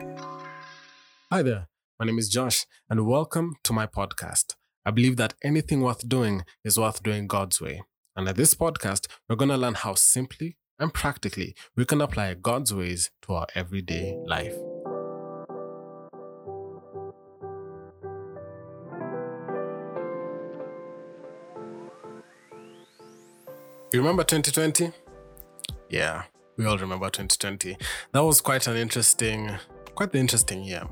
Hi there, my name is Josh, and welcome to my podcast. I believe that anything worth doing is worth doing God's way. And at this podcast, we're going to learn how simply and practically we can apply God's ways to our everyday life. You remember 2020? Yeah, we all remember 2020. That was quite an interesting, quite the interesting year.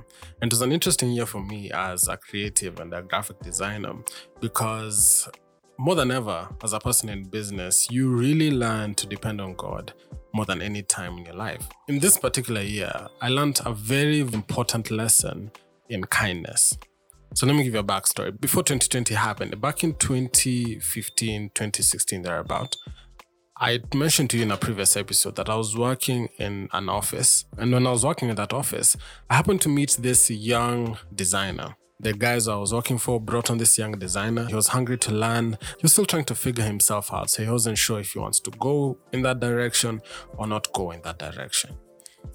And it was an interesting year for me as a creative and a graphic designer because more than ever, as a person in business, you really learn to depend on God more than any time in your life. In this particular year, I learned a very important lesson in kindness. So let me give you a backstory. Before 2020 happened, back in 2015, 2016, thereabout, I mentioned to you in a previous episode that I was working in an office. And when I was working in that office, I happened to meet this young designer. The guys I was working for brought on this young designer. He was hungry to learn. He was still trying to figure himself out. So he wasn't sure if he wants to go in that direction or not go in that direction.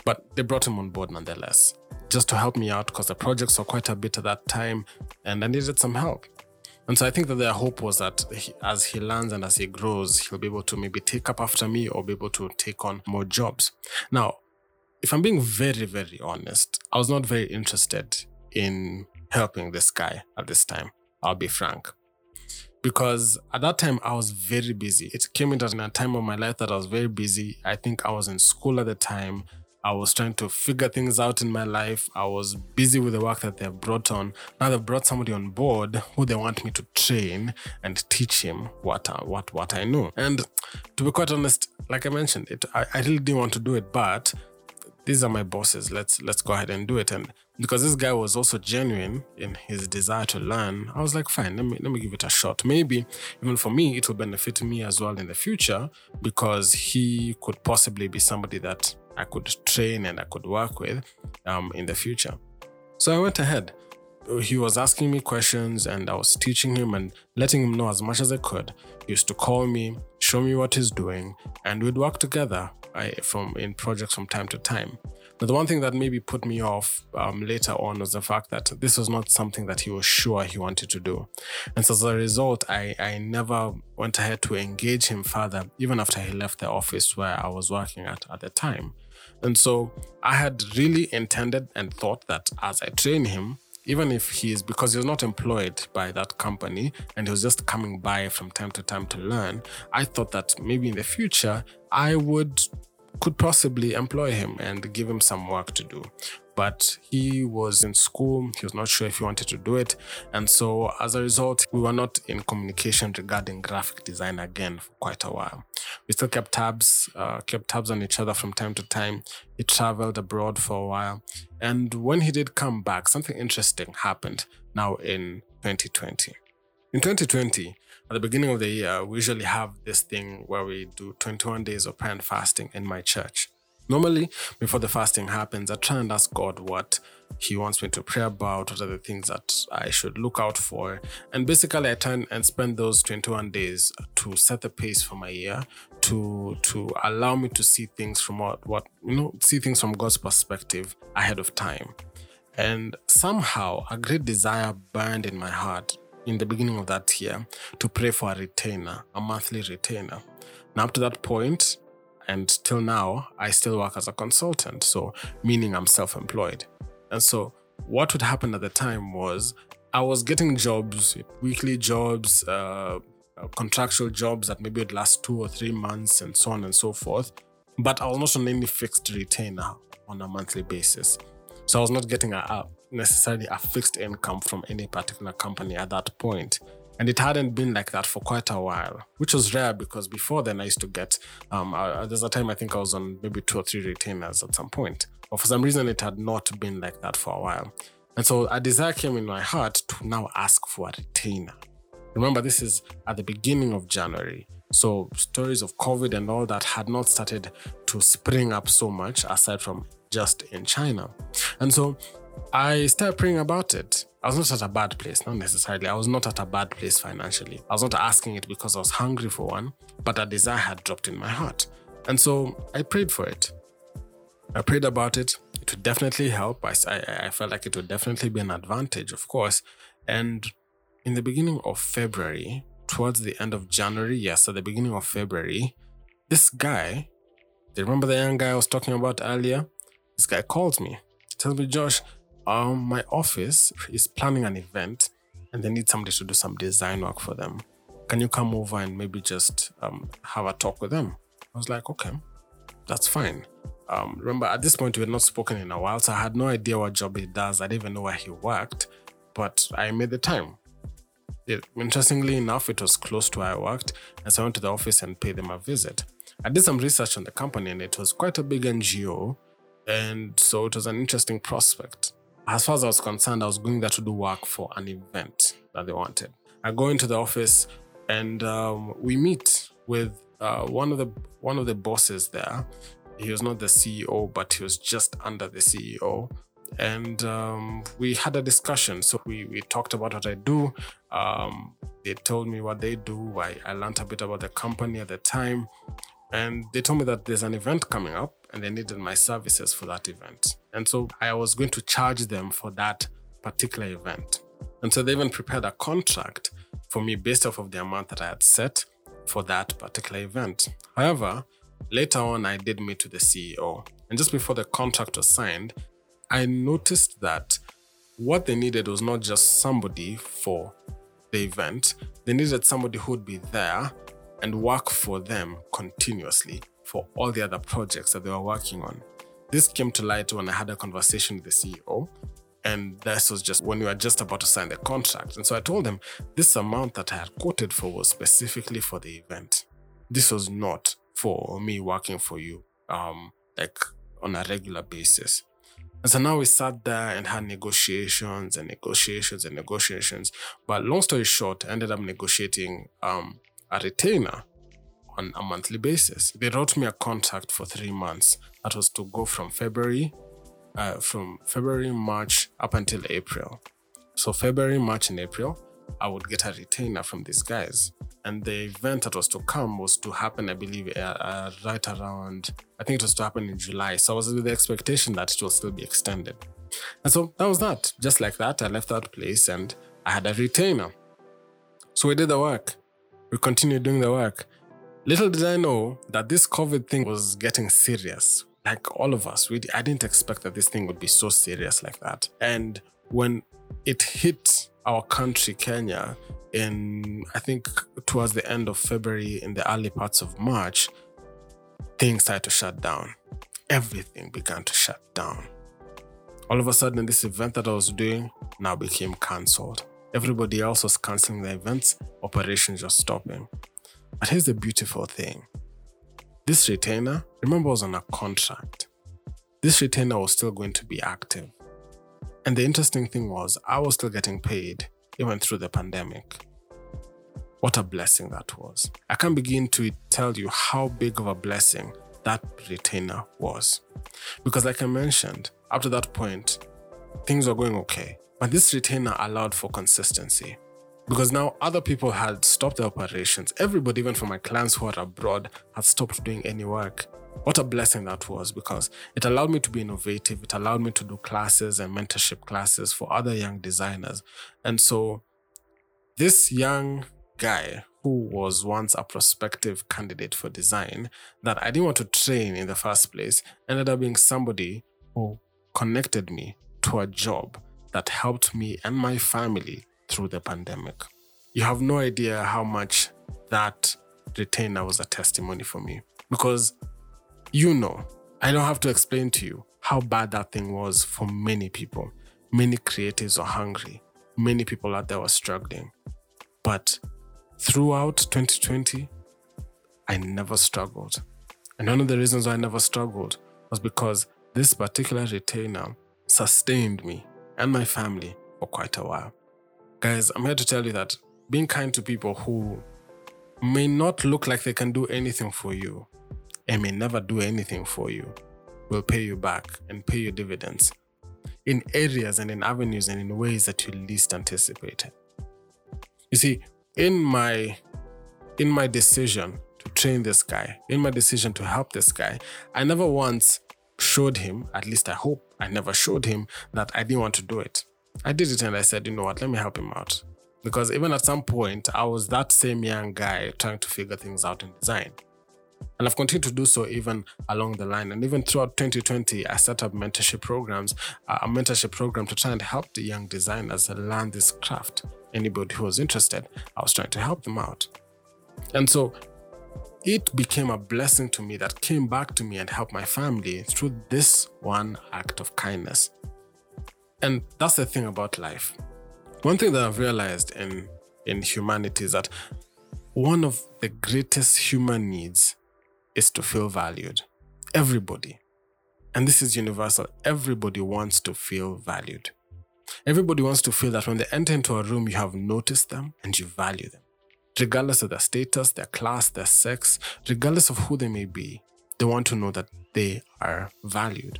But they brought him on board nonetheless, just to help me out because the projects were quite a bit at that time and I needed some help. And so I think that their hope was that he, as he learns and as he grows, he'll be able to maybe take up after me or be able to take on more jobs. Now, if I'm being very, very honest, I was not very interested in helping this guy at this time. I'll be frank. Because at that time, I was very busy. It came in at a time of my life that I was very busy. I think I was in school at the time. I was trying to figure things out in my life. I was busy with the work that they've brought on. Now they've brought somebody on board who they want me to train and teach him what I, what what I know. And to be quite honest, like I mentioned, it I, I really didn't want to do it, but these are my bosses. Let's let's go ahead and do it. And because this guy was also genuine in his desire to learn, I was like, fine, let me let me give it a shot. Maybe even for me, it will benefit me as well in the future because he could possibly be somebody that I could train and I could work with um, in the future. So I went ahead. He was asking me questions and I was teaching him and letting him know as much as I could. He used to call me, show me what he's doing, and we'd work together I, from in projects from time to time. But the one thing that maybe put me off um, later on was the fact that this was not something that he was sure he wanted to do. And so as a result, I, I never went ahead to engage him further, even after he left the office where I was working at at the time. And so I had really intended and thought that as I train him, even if he's because he was not employed by that company and he was just coming by from time to time to learn, I thought that maybe in the future I would could possibly employ him and give him some work to do. But he was in school, he was not sure if he wanted to do it. And so as a result, we were not in communication regarding graphic design again for quite a while. We still kept tabs, uh, kept tabs on each other from time to time. He traveled abroad for a while. And when he did come back, something interesting happened now in 2020. In 2020, at the beginning of the year, we usually have this thing where we do 21 days of prayer and fasting in my church. Normally, before the fasting happens, I try and ask God what He wants me to pray about, what are the things that I should look out for. And basically, I try and spend those 21 days to set the pace for my year, to to allow me to see things from what, what you know, see things from God's perspective ahead of time. And somehow, a great desire burned in my heart in the beginning of that year to pray for a retainer, a monthly retainer. Now, up to that point, and till now, I still work as a consultant, so meaning I'm self employed. And so, what would happen at the time was I was getting jobs, weekly jobs, uh, contractual jobs that maybe would last two or three months, and so on and so forth. But I was not on any fixed retainer on a monthly basis. So I was not getting a necessarily a fixed income from any particular company at that point. And it hadn't been like that for quite a while, which was rare because before then I used to get, um, uh, there's a time I think I was on maybe two or three retainers at some point. But for some reason, it had not been like that for a while. And so a desire came in my heart to now ask for a retainer. Remember, this is at the beginning of January. So stories of COVID and all that had not started to spring up so much aside from just in China. And so I started praying about it. I was not at a bad place, not necessarily. I was not at a bad place financially. I was not asking it because I was hungry for one, but a desire had dropped in my heart. And so I prayed for it. I prayed about it. It would definitely help. I, I, I felt like it would definitely be an advantage, of course. And in the beginning of February, towards the end of January, yes, at the beginning of February, this guy, do you remember the young guy I was talking about earlier? This guy calls me, tells me, Josh, um, my office is planning an event and they need somebody to do some design work for them. Can you come over and maybe just um, have a talk with them? I was like, okay, that's fine. Um, remember, at this point, we had not spoken in a while, so I had no idea what job he does. I didn't even know where he worked, but I made the time. It, interestingly enough, it was close to where I worked, and so I went to the office and paid them a visit. I did some research on the company, and it was quite a big NGO, and so it was an interesting prospect. As far as I was concerned, I was going there to do work for an event that they wanted. I go into the office, and um, we meet with uh, one of the one of the bosses there. He was not the CEO, but he was just under the CEO and um, we had a discussion. So we, we talked about what I do. Um, they told me what they do. I, I learned a bit about the company at the time. And they told me that there's an event coming up and they needed my services for that event. And so I was going to charge them for that particular event. And so they even prepared a contract for me based off of the amount that I had set for that particular event. However, later on, I did meet with the CEO. And just before the contract was signed, I noticed that what they needed was not just somebody for the event, they needed somebody who would be there and work for them continuously for all the other projects that they were working on. This came to light when I had a conversation with the CEO, and this was just when we were just about to sign the contract. And so I told them this amount that I had quoted for was specifically for the event. This was not for me working for you, um, like on a regular basis. And so now we sat there and had negotiations and negotiations and negotiations. But long story short, I ended up negotiating um, a retainer on a monthly basis. They wrote me a contract for three months that was to go from February, uh, from February, March up until April. So February, March, and April, I would get a retainer from these guys. And the event that was to come was to happen, I believe, uh, uh, right around, I think it was to happen in July. So I was with the expectation that it will still be extended. And so that was that. Just like that, I left that place and I had a retainer. So we did the work. We continued doing the work. Little did I know that this COVID thing was getting serious. Like all of us, we, I didn't expect that this thing would be so serious like that. And when it hit our country, Kenya, in I think towards the end of February, in the early parts of March, things started to shut down. Everything began to shut down. All of a sudden, this event that I was doing now became cancelled. Everybody else was canceling the events, operations were stopping. But here's the beautiful thing this retainer, remember, was on a contract. This retainer was still going to be active. And the interesting thing was, I was still getting paid even through the pandemic. What a blessing that was. I can't begin to tell you how big of a blessing that retainer was. Because, like I mentioned, up to that point, things were going okay. But this retainer allowed for consistency. Because now other people had stopped their operations. Everybody, even from my clients who are abroad, had stopped doing any work. What a blessing that was because it allowed me to be innovative. It allowed me to do classes and mentorship classes for other young designers. And so, this young guy who was once a prospective candidate for design that I didn't want to train in the first place ended up being somebody who connected me to a job that helped me and my family through the pandemic. You have no idea how much that retainer was a testimony for me because you know, I don't have to explain to you how bad that thing was for many people. Many creatives are hungry. Many people out there were struggling. But throughout 2020, I never struggled. And one of the reasons why I never struggled was because this particular retainer sustained me and my family for quite a while. Guys, I'm here to tell you that being kind to people who may not look like they can do anything for you and may never do anything for you will pay you back and pay you dividends in areas and in avenues and in ways that you least anticipated. You see, in my in my decision to train this guy, in my decision to help this guy, I never once showed him, at least I hope I never showed him that I didn't want to do it. I did it and I said, you know what, let me help him out. Because even at some point, I was that same young guy trying to figure things out in design. And I've continued to do so even along the line. And even throughout 2020, I set up mentorship programs, a mentorship program to try and help the young designers learn this craft. Anybody who was interested, I was trying to help them out. And so it became a blessing to me that came back to me and helped my family through this one act of kindness. And that's the thing about life. One thing that I've realized in, in humanity is that one of the greatest human needs is to feel valued. Everybody. And this is universal. Everybody wants to feel valued. Everybody wants to feel that when they enter into a room, you have noticed them and you value them. Regardless of their status, their class, their sex, regardless of who they may be, they want to know that they are valued.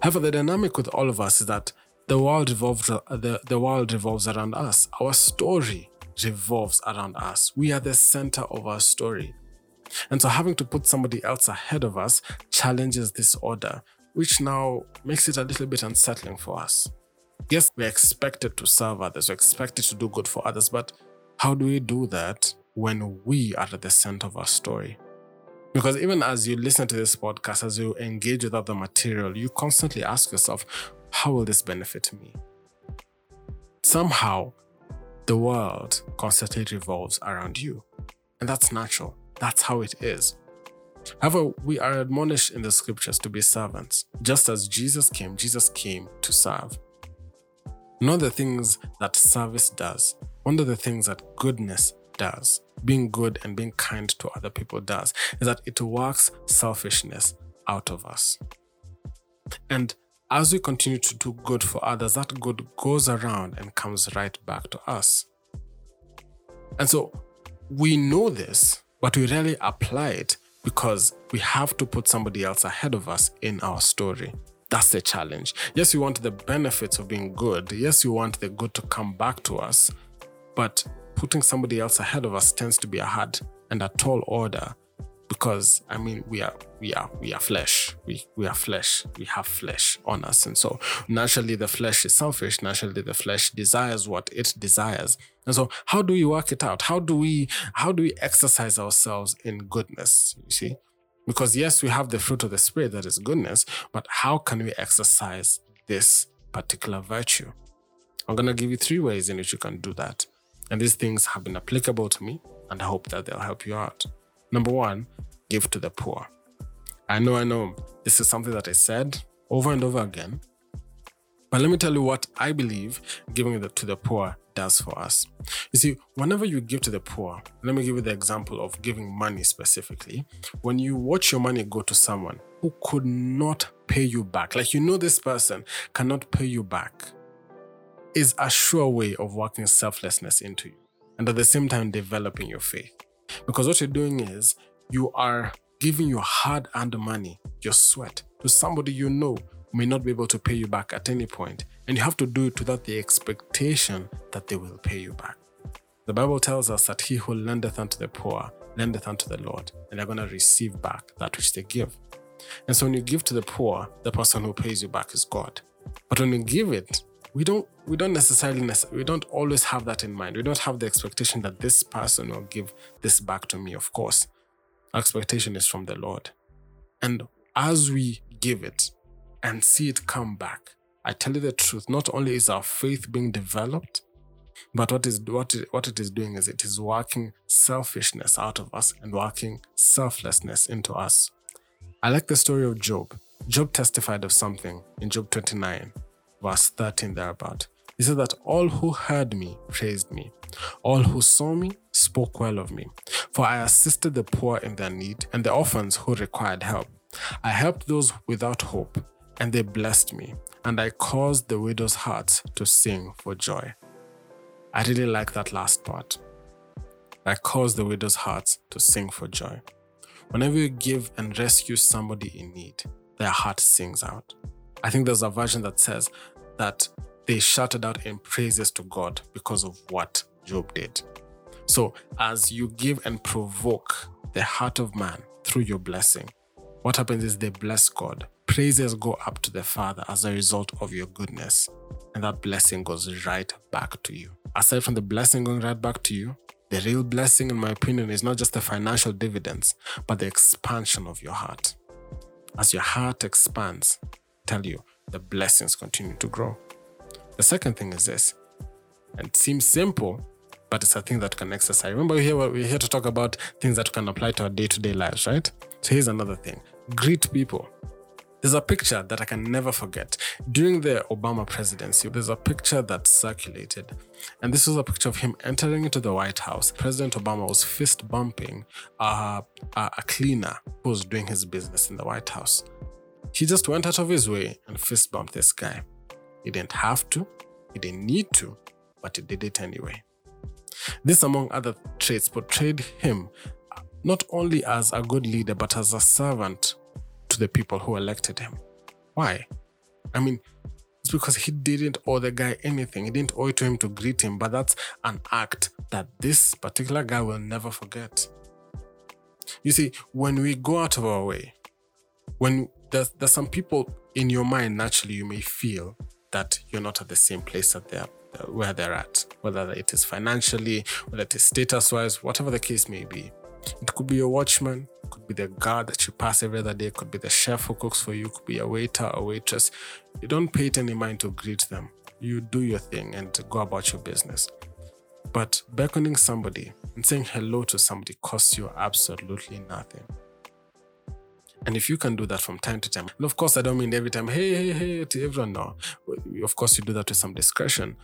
However, the dynamic with all of us is that the world revolves uh, the, the world revolves around us. Our story revolves around us. We are the center of our story. And so having to put somebody else ahead of us challenges this order, which now makes it a little bit unsettling for us. Yes, we're expected to serve others, we're expected to do good for others, but how do we do that when we are at the center of our story? Because even as you listen to this podcast, as you engage with other material, you constantly ask yourself, how will this benefit me? Somehow, the world constantly revolves around you. And that's natural. That's how it is. However, we are admonished in the scriptures to be servants. Just as Jesus came, Jesus came to serve. Of the things that service does, one of the things that goodness does, being good and being kind to other people does, is that it works selfishness out of us. And as we continue to do good for others, that good goes around and comes right back to us. And so we know this but we rarely apply it because we have to put somebody else ahead of us in our story. That's the challenge. Yes, we want the benefits of being good. Yes, we want the good to come back to us. But putting somebody else ahead of us tends to be a hard and a tall order because I mean we are we are we are flesh. We we are flesh. We have flesh on us. And so naturally the flesh is selfish. Naturally the flesh desires what it desires. And so how do we work it out? How do we how do we exercise ourselves in goodness? You see? Because yes, we have the fruit of the spirit that is goodness, but how can we exercise this particular virtue? I'm gonna give you three ways in which you can do that. And these things have been applicable to me, and I hope that they'll help you out. Number one, give to the poor. I know, I know, this is something that I said over and over again. But let me tell you what I believe giving to the poor does for us. You see, whenever you give to the poor, let me give you the example of giving money specifically. When you watch your money go to someone who could not pay you back, like you know this person cannot pay you back, is a sure way of working selflessness into you and at the same time developing your faith. Because what you're doing is you are giving your hard earned money, your sweat, to somebody you know may not be able to pay you back at any point, and you have to do it without the expectation that they will pay you back. The Bible tells us that he who lendeth unto the poor lendeth unto the Lord, and they're going to receive back that which they give. And so when you give to the poor, the person who pays you back is God. But when you give it, we don't we don't necessarily we don't always have that in mind. We don't have the expectation that this person will give this back to me. Of course, our expectation is from the Lord, and as we give it and see it come back, I tell you the truth. Not only is our faith being developed, but what is what it, what it is doing is it is working selfishness out of us and working selflessness into us. I like the story of Job. Job testified of something in Job 29 verse 13 thereabout. He said that all who heard me praised me. All who saw me spoke well of me. For I assisted the poor in their need and the orphans who required help. I helped those without hope, and they blessed me. And I caused the widow's hearts to sing for joy. I really like that last part. I caused the widow's hearts to sing for joy. Whenever you give and rescue somebody in need, their heart sings out. I think there's a version that says that they shouted out in praises to God because of what Job did. So, as you give and provoke the heart of man through your blessing, what happens is they bless God praises go up to the Father as a result of your goodness. And that blessing goes right back to you. Aside from the blessing going right back to you, the real blessing, in my opinion, is not just the financial dividends, but the expansion of your heart. As your heart expands, tell you, the blessings continue to grow. The second thing is this, and it seems simple, but it's a thing that can exercise. Remember, we're here, we're here to talk about things that can apply to our day to day lives, right? So here's another thing greet people. There's a picture that I can never forget. During the Obama presidency, there's a picture that circulated. And this was a picture of him entering into the White House. President Obama was fist bumping a, a, a cleaner who was doing his business in the White House. He just went out of his way and fist bumped this guy. He didn't have to, he didn't need to, but he did it anyway. This, among other traits, portrayed him uh, not only as a good leader, but as a servant to the people who elected him. Why? I mean, it's because he didn't owe the guy anything. He didn't owe it to him to greet him, but that's an act that this particular guy will never forget. You see, when we go out of our way, when there's, there's some people in your mind, naturally, you may feel that you're not at the same place that they're where they're at, whether it is financially, whether it is status wise, whatever the case may be. It could be your watchman, it could be the guard that you pass every other day, could be the chef who cooks for you, could be a waiter or waitress. You don't pay it any mind to greet them. You do your thing and go about your business. But beckoning somebody and saying hello to somebody costs you absolutely nothing. And if you can do that from time to time, and of course, I don't mean every time, hey, hey, hey, to everyone, no. Of course, you do that with some discretion.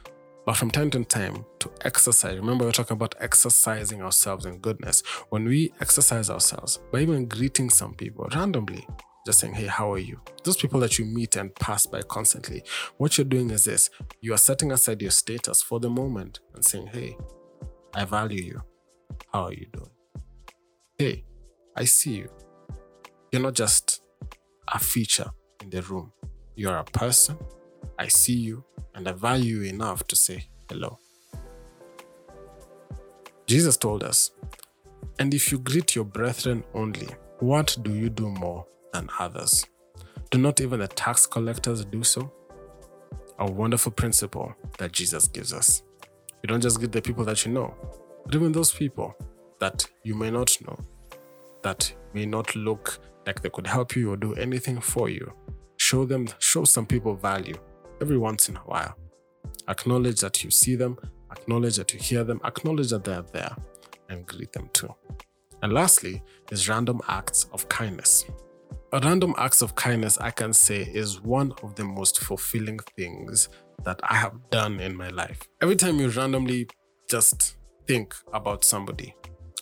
But from time to time, to exercise, remember we're talking about exercising ourselves in goodness. When we exercise ourselves by even greeting some people randomly, just saying, hey, how are you? Those people that you meet and pass by constantly, what you're doing is this you are setting aside your status for the moment and saying, hey, I value you. How are you doing? Hey, I see you. You're not just a feature in the room, you're a person. I see you and I value you enough to say hello. Jesus told us, And if you greet your brethren only, what do you do more than others? Do not even the tax collectors do so? A wonderful principle that Jesus gives us. You don't just greet the people that you know, but even those people that you may not know, that may not look like they could help you or do anything for you. Show them, show some people value every once in a while. Acknowledge that you see them, acknowledge that you hear them, acknowledge that they're there, and greet them too. And lastly, is random acts of kindness. A random acts of kindness, I can say, is one of the most fulfilling things that I have done in my life. Every time you randomly just think about somebody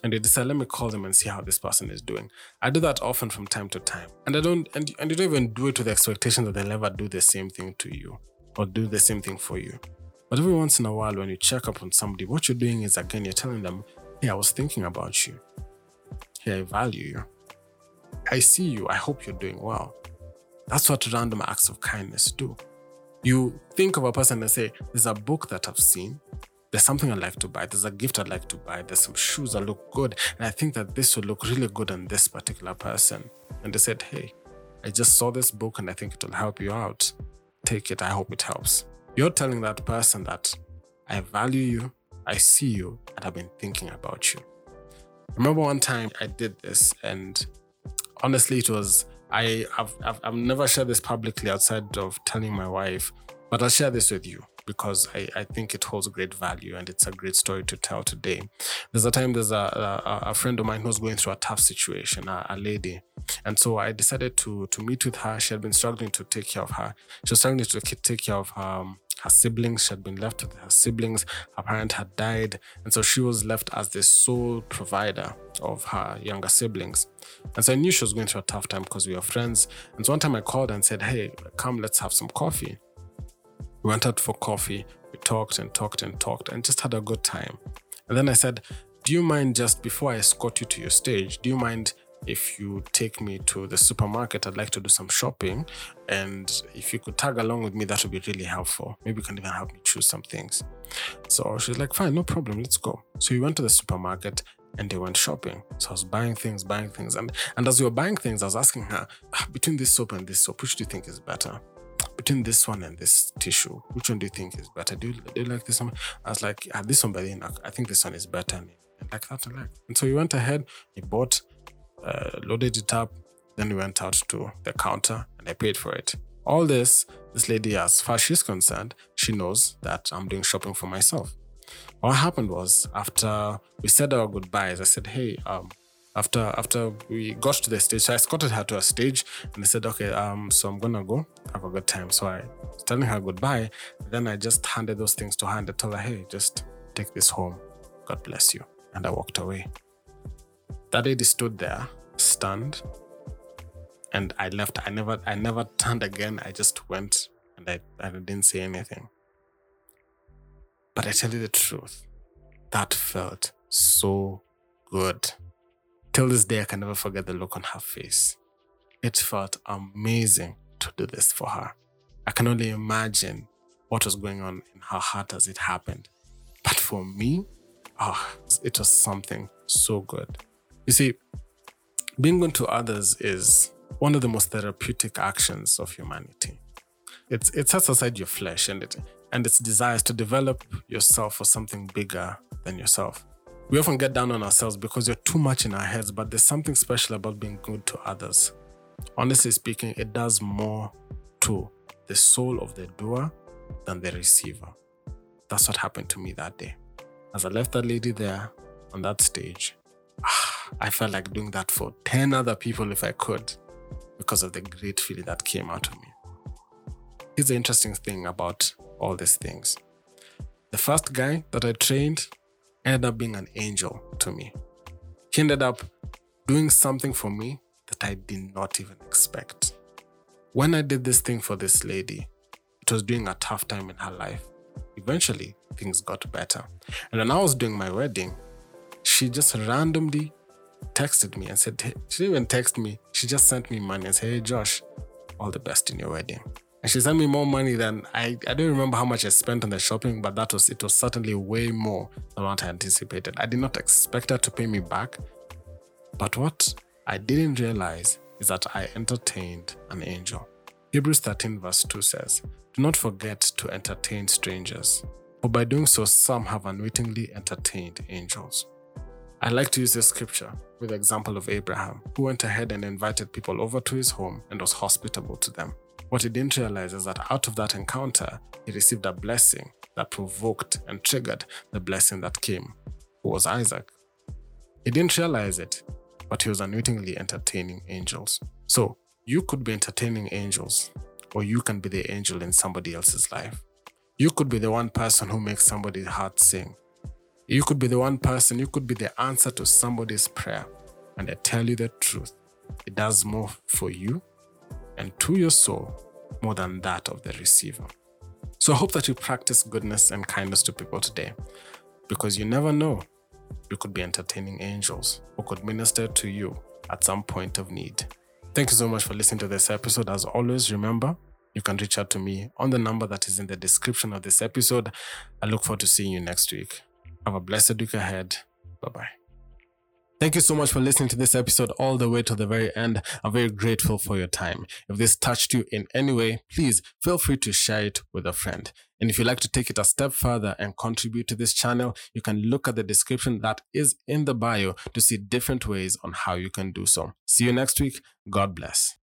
and you decide, let me call them and see how this person is doing. I do that often from time to time. And I don't and, and you don't even do it with the expectation that they'll ever do the same thing to you or do the same thing for you. But every once in a while, when you check up on somebody, what you're doing is again, you're telling them, Hey, I was thinking about you. Hey, I value you. I see you. I hope you're doing well. That's what random acts of kindness do. You think of a person and say, There's a book that I've seen. There's something I'd like to buy. There's a gift I'd like to buy. There's some shoes that look good. And I think that this would look really good on this particular person. And they said, Hey, I just saw this book and I think it will help you out take it. I hope it helps. You're telling that person that I value you, I see you, and I've been thinking about you. remember one time I did this, and honestly, it was I, have I've, I've never shared this publicly outside of telling my wife, but I'll share this with you because I, I think it holds great value and it's a great story to tell today. There's a time there's a, a, a friend of mine who's going through a tough situation, a, a, lady. And so I decided to to meet with her. She had been struggling to take care of her. She was struggling to take care of her, um, her siblings. She had been left with her siblings. Her parent had died. And so she was left as the sole provider of her younger siblings. And so I knew she was going through a tough time because we were friends. And so one time I called and said, Hey, come, let's have some coffee. We went out for coffee. We talked and talked and talked and just had a good time. And then I said, Do you mind just before I escort you to your stage, do you mind if you take me to the supermarket? I'd like to do some shopping. And if you could tag along with me, that would be really helpful. Maybe you can even help me choose some things. So she's like, Fine, no problem, let's go. So we went to the supermarket and they went shopping. So I was buying things, buying things. And, and as we were buying things, I was asking her, ah, between this soap and this soap, which do you think is better? Between this one and this tissue, which one do you think is better? Do you, do you like this one? I was like, ah, this one, but then I think this one is better. And, like that and like. And so we went ahead, we bought, uh, loaded it up, then we went out to the counter and I paid for it. All this, this lady, as far as she's concerned, she knows that I'm doing shopping for myself. What happened was after we said our goodbyes, I said, "Hey, um, after after we got to the stage, so I escorted her to a stage, and I said, "Okay, um, so I'm gonna go. Have a good time." So I was telling her goodbye. Then I just handed those things to her and I told her, "Hey, just take this home. God bless you." And I walked away. That lady stood there, stunned, and I left. I never, I never turned again. I just went and I, I didn't say anything. But I tell you the truth, that felt so good. Till this day, I can never forget the look on her face. It felt amazing to do this for her. I can only imagine what was going on in her heart as it happened. But for me, oh, it was something so good. You see, being good to others is one of the most therapeutic actions of humanity. It's, it sets aside your flesh and it and its desires to develop yourself for something bigger than yourself. We often get down on ourselves because we're too much in our heads, but there's something special about being good to others. Honestly speaking, it does more to the soul of the doer than the receiver. That's what happened to me that day. As I left that lady there on that stage, ah, I felt like doing that for 10 other people if I could because of the great feeling that came out of me. Here's the interesting thing about all these things. The first guy that I trained ended up being an angel to me. He ended up doing something for me that I did not even expect. When I did this thing for this lady, it was during a tough time in her life. Eventually, things got better. And when I was doing my wedding, she just randomly texted me and said, hey, she didn't even text me. She just sent me money and said, Hey, Josh, all the best in your wedding. And she sent me more money than I, I don't remember how much I spent on the shopping, but that was it was certainly way more than what I anticipated. I did not expect her to pay me back. But what I didn't realize is that I entertained an angel. Hebrews 13, verse 2 says, Do not forget to entertain strangers, for by doing so, some have unwittingly entertained angels. I like to use this scripture with the example of Abraham, who went ahead and invited people over to his home and was hospitable to them. What he didn't realize is that out of that encounter, he received a blessing that provoked and triggered the blessing that came, who was Isaac. He didn't realize it, but he was unwittingly entertaining angels. So, you could be entertaining angels, or you can be the angel in somebody else's life. You could be the one person who makes somebody's heart sing. You could be the one person, you could be the answer to somebody's prayer. And I tell you the truth, it does more for you and to your soul more than that of the receiver. So I hope that you practice goodness and kindness to people today because you never know. You could be entertaining angels who could minister to you at some point of need. Thank you so much for listening to this episode. As always, remember, you can reach out to me on the number that is in the description of this episode. I look forward to seeing you next week. Have a blessed week ahead. Bye bye. Thank you so much for listening to this episode all the way to the very end. I'm very grateful for your time. If this touched you in any way, please feel free to share it with a friend. And if you'd like to take it a step further and contribute to this channel, you can look at the description that is in the bio to see different ways on how you can do so. See you next week. God bless.